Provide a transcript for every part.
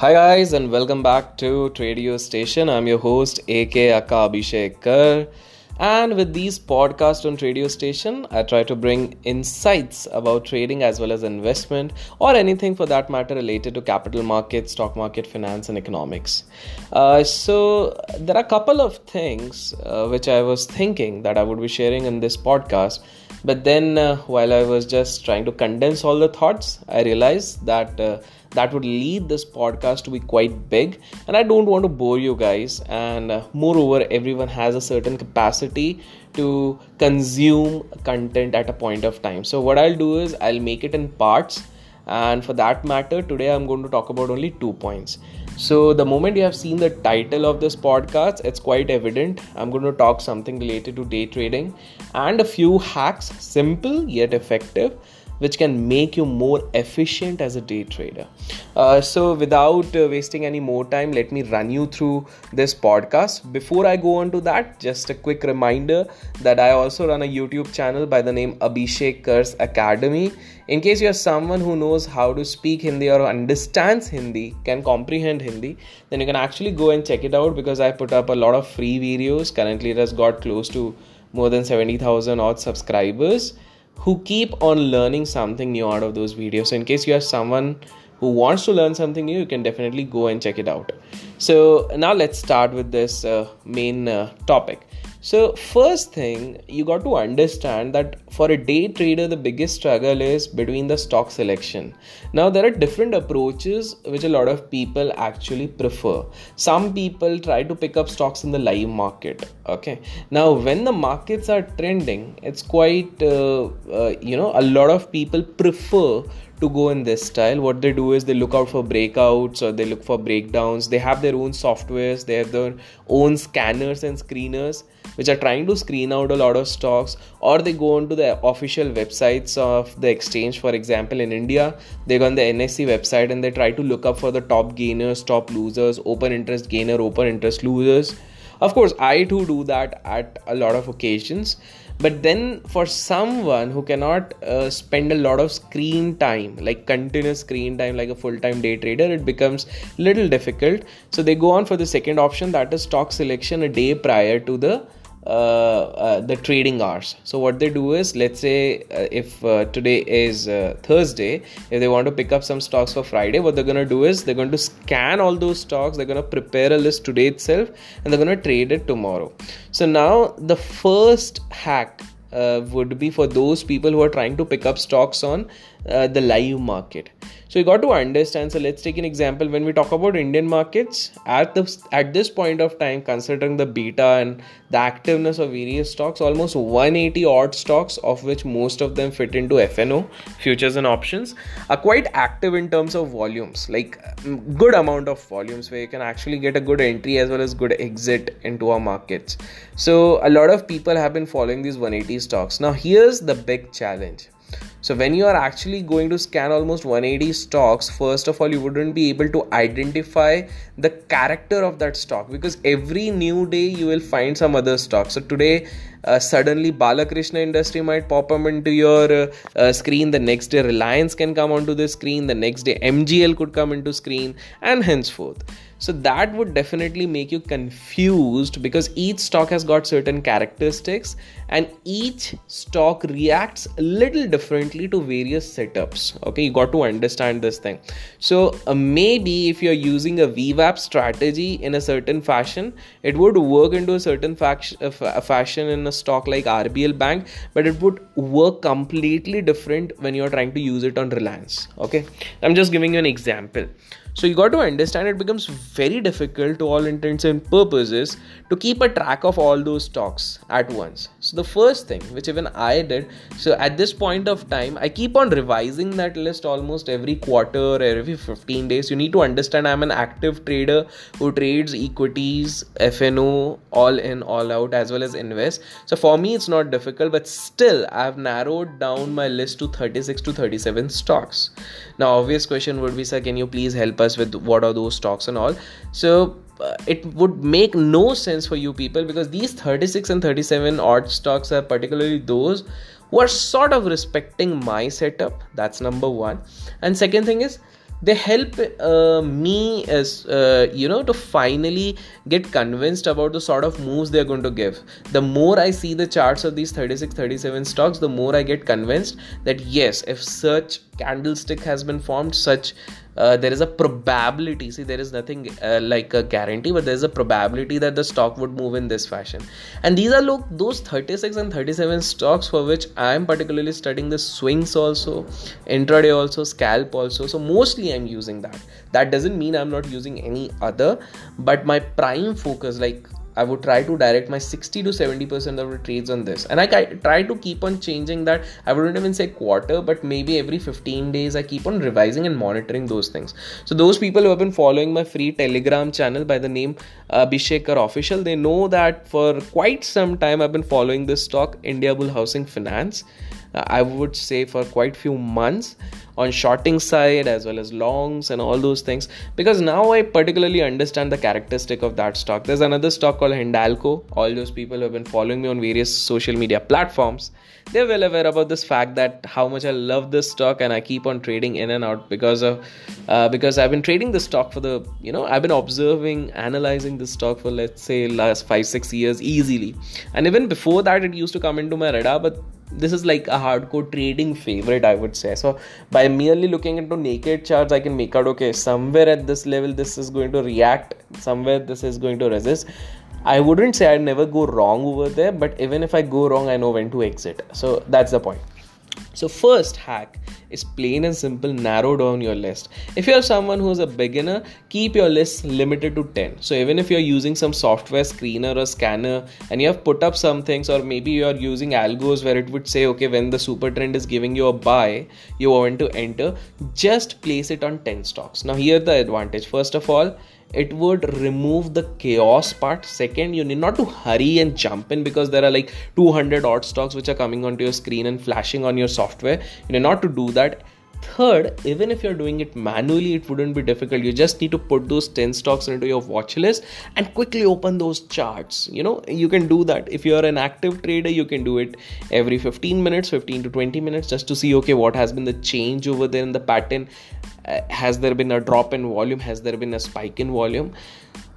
Hi guys and welcome back to Tradio Station. I'm your host AK Akka Abhishek. And with these podcasts on Radio Station, I try to bring insights about trading as well as investment or anything for that matter related to capital markets, stock market, finance, and economics. Uh, so, there are a couple of things uh, which I was thinking that I would be sharing in this podcast. But then, uh, while I was just trying to condense all the thoughts, I realized that uh, that would lead this podcast to be quite big. And i don't want to bore you guys. And uh, moreover everyone has a certain capacity to consume content at a point of time. So what i'll do is i'll make it in parts. And for that matter today i'm going to talk about only two points. So the moment you have seen the title of this podcast it's quite evident. I'm going to talk something related to day trading and a few hacks simple yet effective which can make you more efficient as a day trader. Uh, so, without uh, wasting any more time, let me run you through this podcast. Before I go on to that, just a quick reminder that I also run a YouTube channel by the name Abhishek Kars Academy. In case you're someone who knows how to speak Hindi or understands Hindi, can comprehend Hindi, then you can actually go and check it out because I put up a lot of free videos. Currently, it has got close to more than 70,000 odd subscribers who keep on learning something new out of those videos. So, in case you are someone who wants to learn something new, you can definitely go and check it out. So, now let's start with this uh, main uh, topic. So, first thing you got to understand that for a day trader, the biggest struggle is between the stock selection. Now, there are different approaches which a lot of people actually prefer. Some people try to pick up stocks in the live market. Okay, now when the markets are trending, it's quite uh, uh, you know a lot of people prefer to go in this style. What they do is they look out for breakouts or they look for breakdowns. They have their own softwares. They have their own scanners and screeners which are trying to screen out a lot of stocks. Or they go onto the official websites of the exchange. For example in india they go on the nse website and they try to look up for the top gainers top losers open interest gainer open interest losers. Of course i too do that at a lot of occasions but then for someone who cannot uh, spend a lot of screen time like continuous screen time like a full-time day trader it becomes little difficult. So they go on for the second option that is stock selection a day prior to the the trading hours. So what they do is, let's say uh, if uh, today is uh, Thursday, if they want to pick up some stocks for Friday, what they're gonna do is they're going to scan all those stocks. They're gonna prepare a list today itself, and they're gonna trade it tomorrow. So now the first hack uh, would be for those people who are trying to pick up stocks on uh, the live market. So you got to understand so let's take an example. When we talk about indian markets at the at this point of time considering the beta and the activeness of various stocks almost 180 odd stocks of which most of them fit into fno futures and options are quite active in terms of volumes. Like mm, good amount of volumes where you can actually get a good entry as well as good exit into our markets. So a lot of people have been following these 180 stocks now here's the big challenge so when you are actually going to scan almost 180 stocks, first of all, you wouldn't be able to identify the character of that stock because every new day you will find some other stock. So today, uh, suddenly Balkrishna Industry might pop up into your uh, uh, screen. The next day, Reliance can come onto the screen. The next day, MGL could come into screen, and henceforth so that would definitely make you confused because each stock has got certain characteristics and each stock reacts a little differently to various setups. Okay you got to understand this thing. So uh, maybe if you're using a vwap strategy in a certain fashion it would work into a certain faction, uh, fashion in a stock like rbl bank but it would work completely different when you're trying to use it on reliance. Okay i'm just giving you an example so you got to understand it becomes very difficult to all intents and purposes to keep a track of all those stocks at once. So the first thing which even I did, so at this point of time, I keep on revising that list almost every quarter or every 15 days. You need to understand I'm an active trader who trades equities, FNO, all in, all out, as well as invest. So for me it's not difficult, but still I've narrowed down my list to 36 to 37 stocks. Now obvious question would be, sir, can you please help us with what are those stocks and all. So uh, it would make no sense for you people because these 36 and 37 odd stocks are particularly those who are sort of respecting my setup. That's number one. And second thing is they help uh, me as uh, you know to finally get convinced about the sort of moves they're going to give. The more i see the charts of these 36 37 stocks the more i get convinced that yes if such candlestick has been formed such uh, there is a probability see there is nothing uh, like a guarantee but there's a probability that the stock would move in this fashion. And these are look those 36 and 37 stocks for which i am particularly studying the swings also intraday also scalp also. So mostly i'm using that. That doesn't mean i'm not using any other but my prime focus like I would try to direct my 60 to 70% of the trades on this. And I try to keep on changing that. I wouldn't even say quarter, but maybe every 15 days I keep on revising and monitoring those things. So, those people who have been following my free Telegram channel by the name Abhishekar Official, they know that for quite some time I've been following this stock, India Bull Housing Finance. I would say for quite few months on shorting side as well as longs and all those things because now I particularly understand the characteristic of that stock. There's another stock called Hindalco. All those people who have been following me on various social media platforms, they're well aware about this fact that how much I love this stock and I keep on trading in and out because of uh, because I've been trading the stock for the you know I've been observing, analyzing the stock for let's say last five six years easily, and even before that it used to come into my radar, but this is like a hardcore trading favorite i would say. So by merely looking into naked charts i can make out okay somewhere at this level this is going to react somewhere this is going to resist. I wouldn't say i'd never go wrong over there but even if i go wrong i know when to exit. So that's the point so first hack is plain and simple narrow down your list. If you're someone who's a beginner keep your list limited to 10 so even if you're using some software screener or scanner and you have put up some things or maybe you're using algos where it would say okay when the super trend is giving you a buy you want to enter just place it on 10 stocks. Now here the advantage. First of all it would remove the chaos part. Second you need not to hurry and jump in because there are like 200 odd stocks which are coming onto your screen and flashing on your software. You need not to do that. Third even if you're doing it manually it wouldn't be difficult. You just need to put those 10 stocks into your watch list and quickly open those charts. You know you can do that. If you're an active trader you can do it every 15 minutes 15 to 20 minutes just to see okay what has been the change over there in the pattern Uh, has there been a drop in volume? Has there been a spike in volume?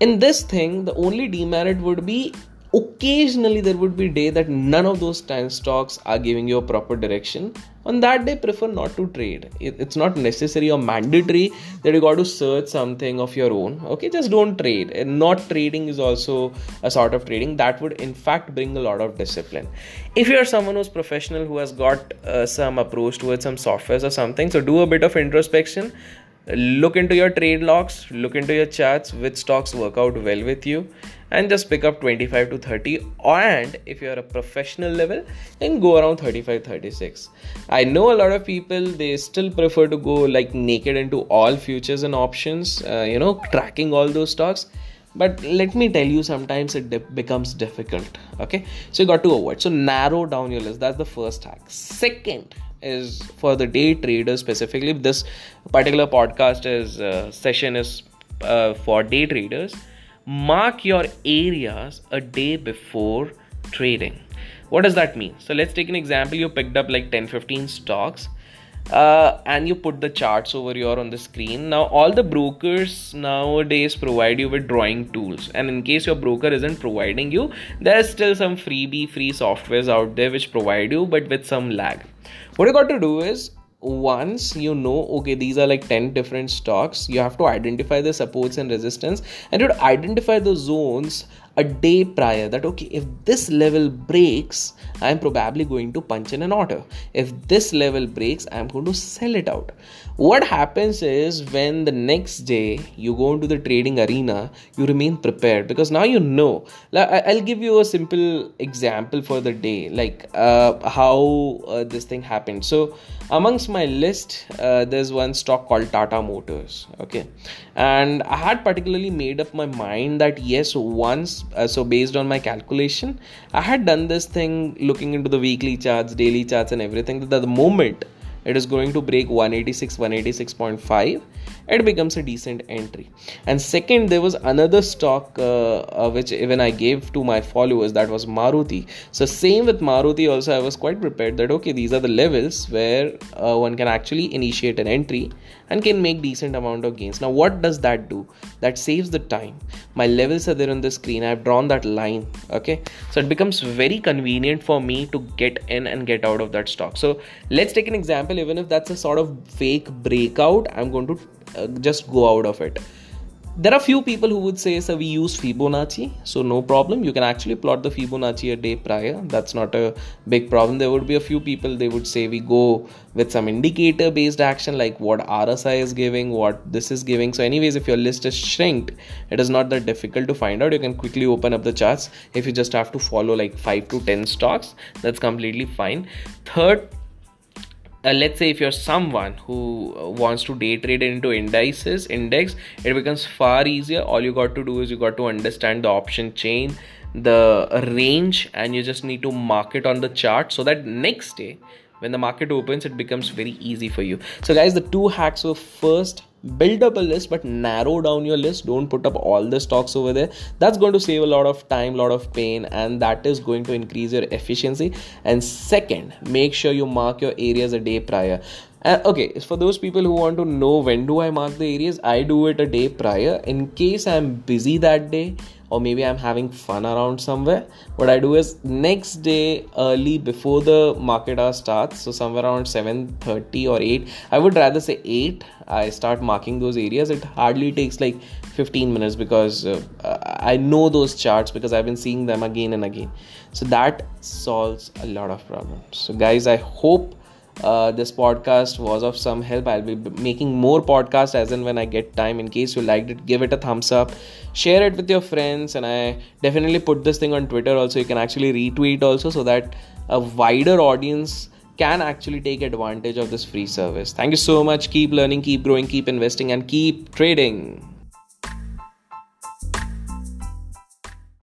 In this thing the only demerit would be occasionally there would be day that none of those 10 stocks are giving you a proper direction. On that day prefer not to trade. It's not necessary or mandatory that you got to search something of your own. Okay just don't trade. And not trading is also a sort of trading that would in fact bring a lot of discipline. If you're someone who's professional who has got uh, some approach towards some softwares or something so do a bit of introspection. Look into your trade logs look into your charts which stocks work out well with you and just pick up 25 to 30 and if you're a professional level then go around 35 36 i know a lot of people they still prefer to go like naked into all futures and options uh, you know tracking all those stocks. But let me tell you sometimes it becomes difficult okay? So you got to avoid. So narrow down your list. That's the first hack. Second is for the day traders specifically this particular podcast is uh, session is uh, for day traders mark your areas a day before trading. What does that mean? So let's take an example. You picked up like 10 15 stocks uh, and you put the charts over here on the screen. Now all the brokers nowadays provide you with drawing tools. And in case your broker isn't providing you there's still some freebie free softwares out there which provide you but with some lag. What you got to do is once you know okay these are like 10 different stocks you have to identify the supports and resistance. And you identify the zones a day prior that okay if this level breaks i'm probably going to punch in an order. If this level breaks i'm going to sell it out. What happens is when the next day you go into the trading arena you remain prepared because now you know. I'll give you a simple example for the day like uh, how uh, this thing happened. So amongst my list uh, there's one stock called tata motors okay? And i had particularly made up my mind that yes once uh, so based on my calculation i had done this thing looking into the weekly charts daily charts and everything that the moment it is going to break 186 186.5 it becomes a decent entry. And second there was another stock uh, uh, which even i gave to my followers that was maruti. So same with maruti also i was quite prepared that okay these are the levels where uh, one can actually initiate an entry and can make decent amount of gains. Now what does that do? That saves the time. My levels are there on the screen. I've drawn that line okay? So it becomes very convenient for me to get in and get out of that stock. So let's take an example even if that's a sort of fake breakout i'm going to uh, just go out of it. There are few people who would say so we use fibonacci so no problem. You can actually plot the fibonacci a day prior. That's not a big problem. There would be a few people they would say we go with some indicator based action like what rsi is giving what this is giving. So anyways if your list is shrinked it is not that difficult to find out. You can quickly open up the charts. If you just have to follow like 5 to 10 stocks that's completely fine. Third uh, let's say if you're someone who wants to day trade into indices index it becomes far easier. All you got to do is you got to understand the option chain the range and you just need to mark it on the chart so that next day when the market opens it becomes very easy for you. So guys the two hacks were first build up a list but narrow down your list. Don't put up all the stocks over there. That's going to save a lot of time lot of pain and that is going to increase your efficiency. And second make sure you mark your areas a day prior. Uh, okay for those people who want to know when do i mark the areas i do it a day prior. In case i'm busy that day or maybe i'm having fun around somewhere. What i do is next day early before the market hour starts so somewhere around 7.30 or 8 i would rather say 8 i start marking those areas. It hardly takes like 15 minutes because uh, i know those charts because i've been seeing them again and again. So that solves a lot of problems. So guys i hope uh, this podcast was of some help. I'll be making more podcasts as and when I get time. In case you liked it, give it a thumbs up, share it with your friends, and I definitely put this thing on Twitter also. You can actually retweet also so that a wider audience can actually take advantage of this free service. Thank you so much. Keep learning, keep growing, keep investing, and keep trading.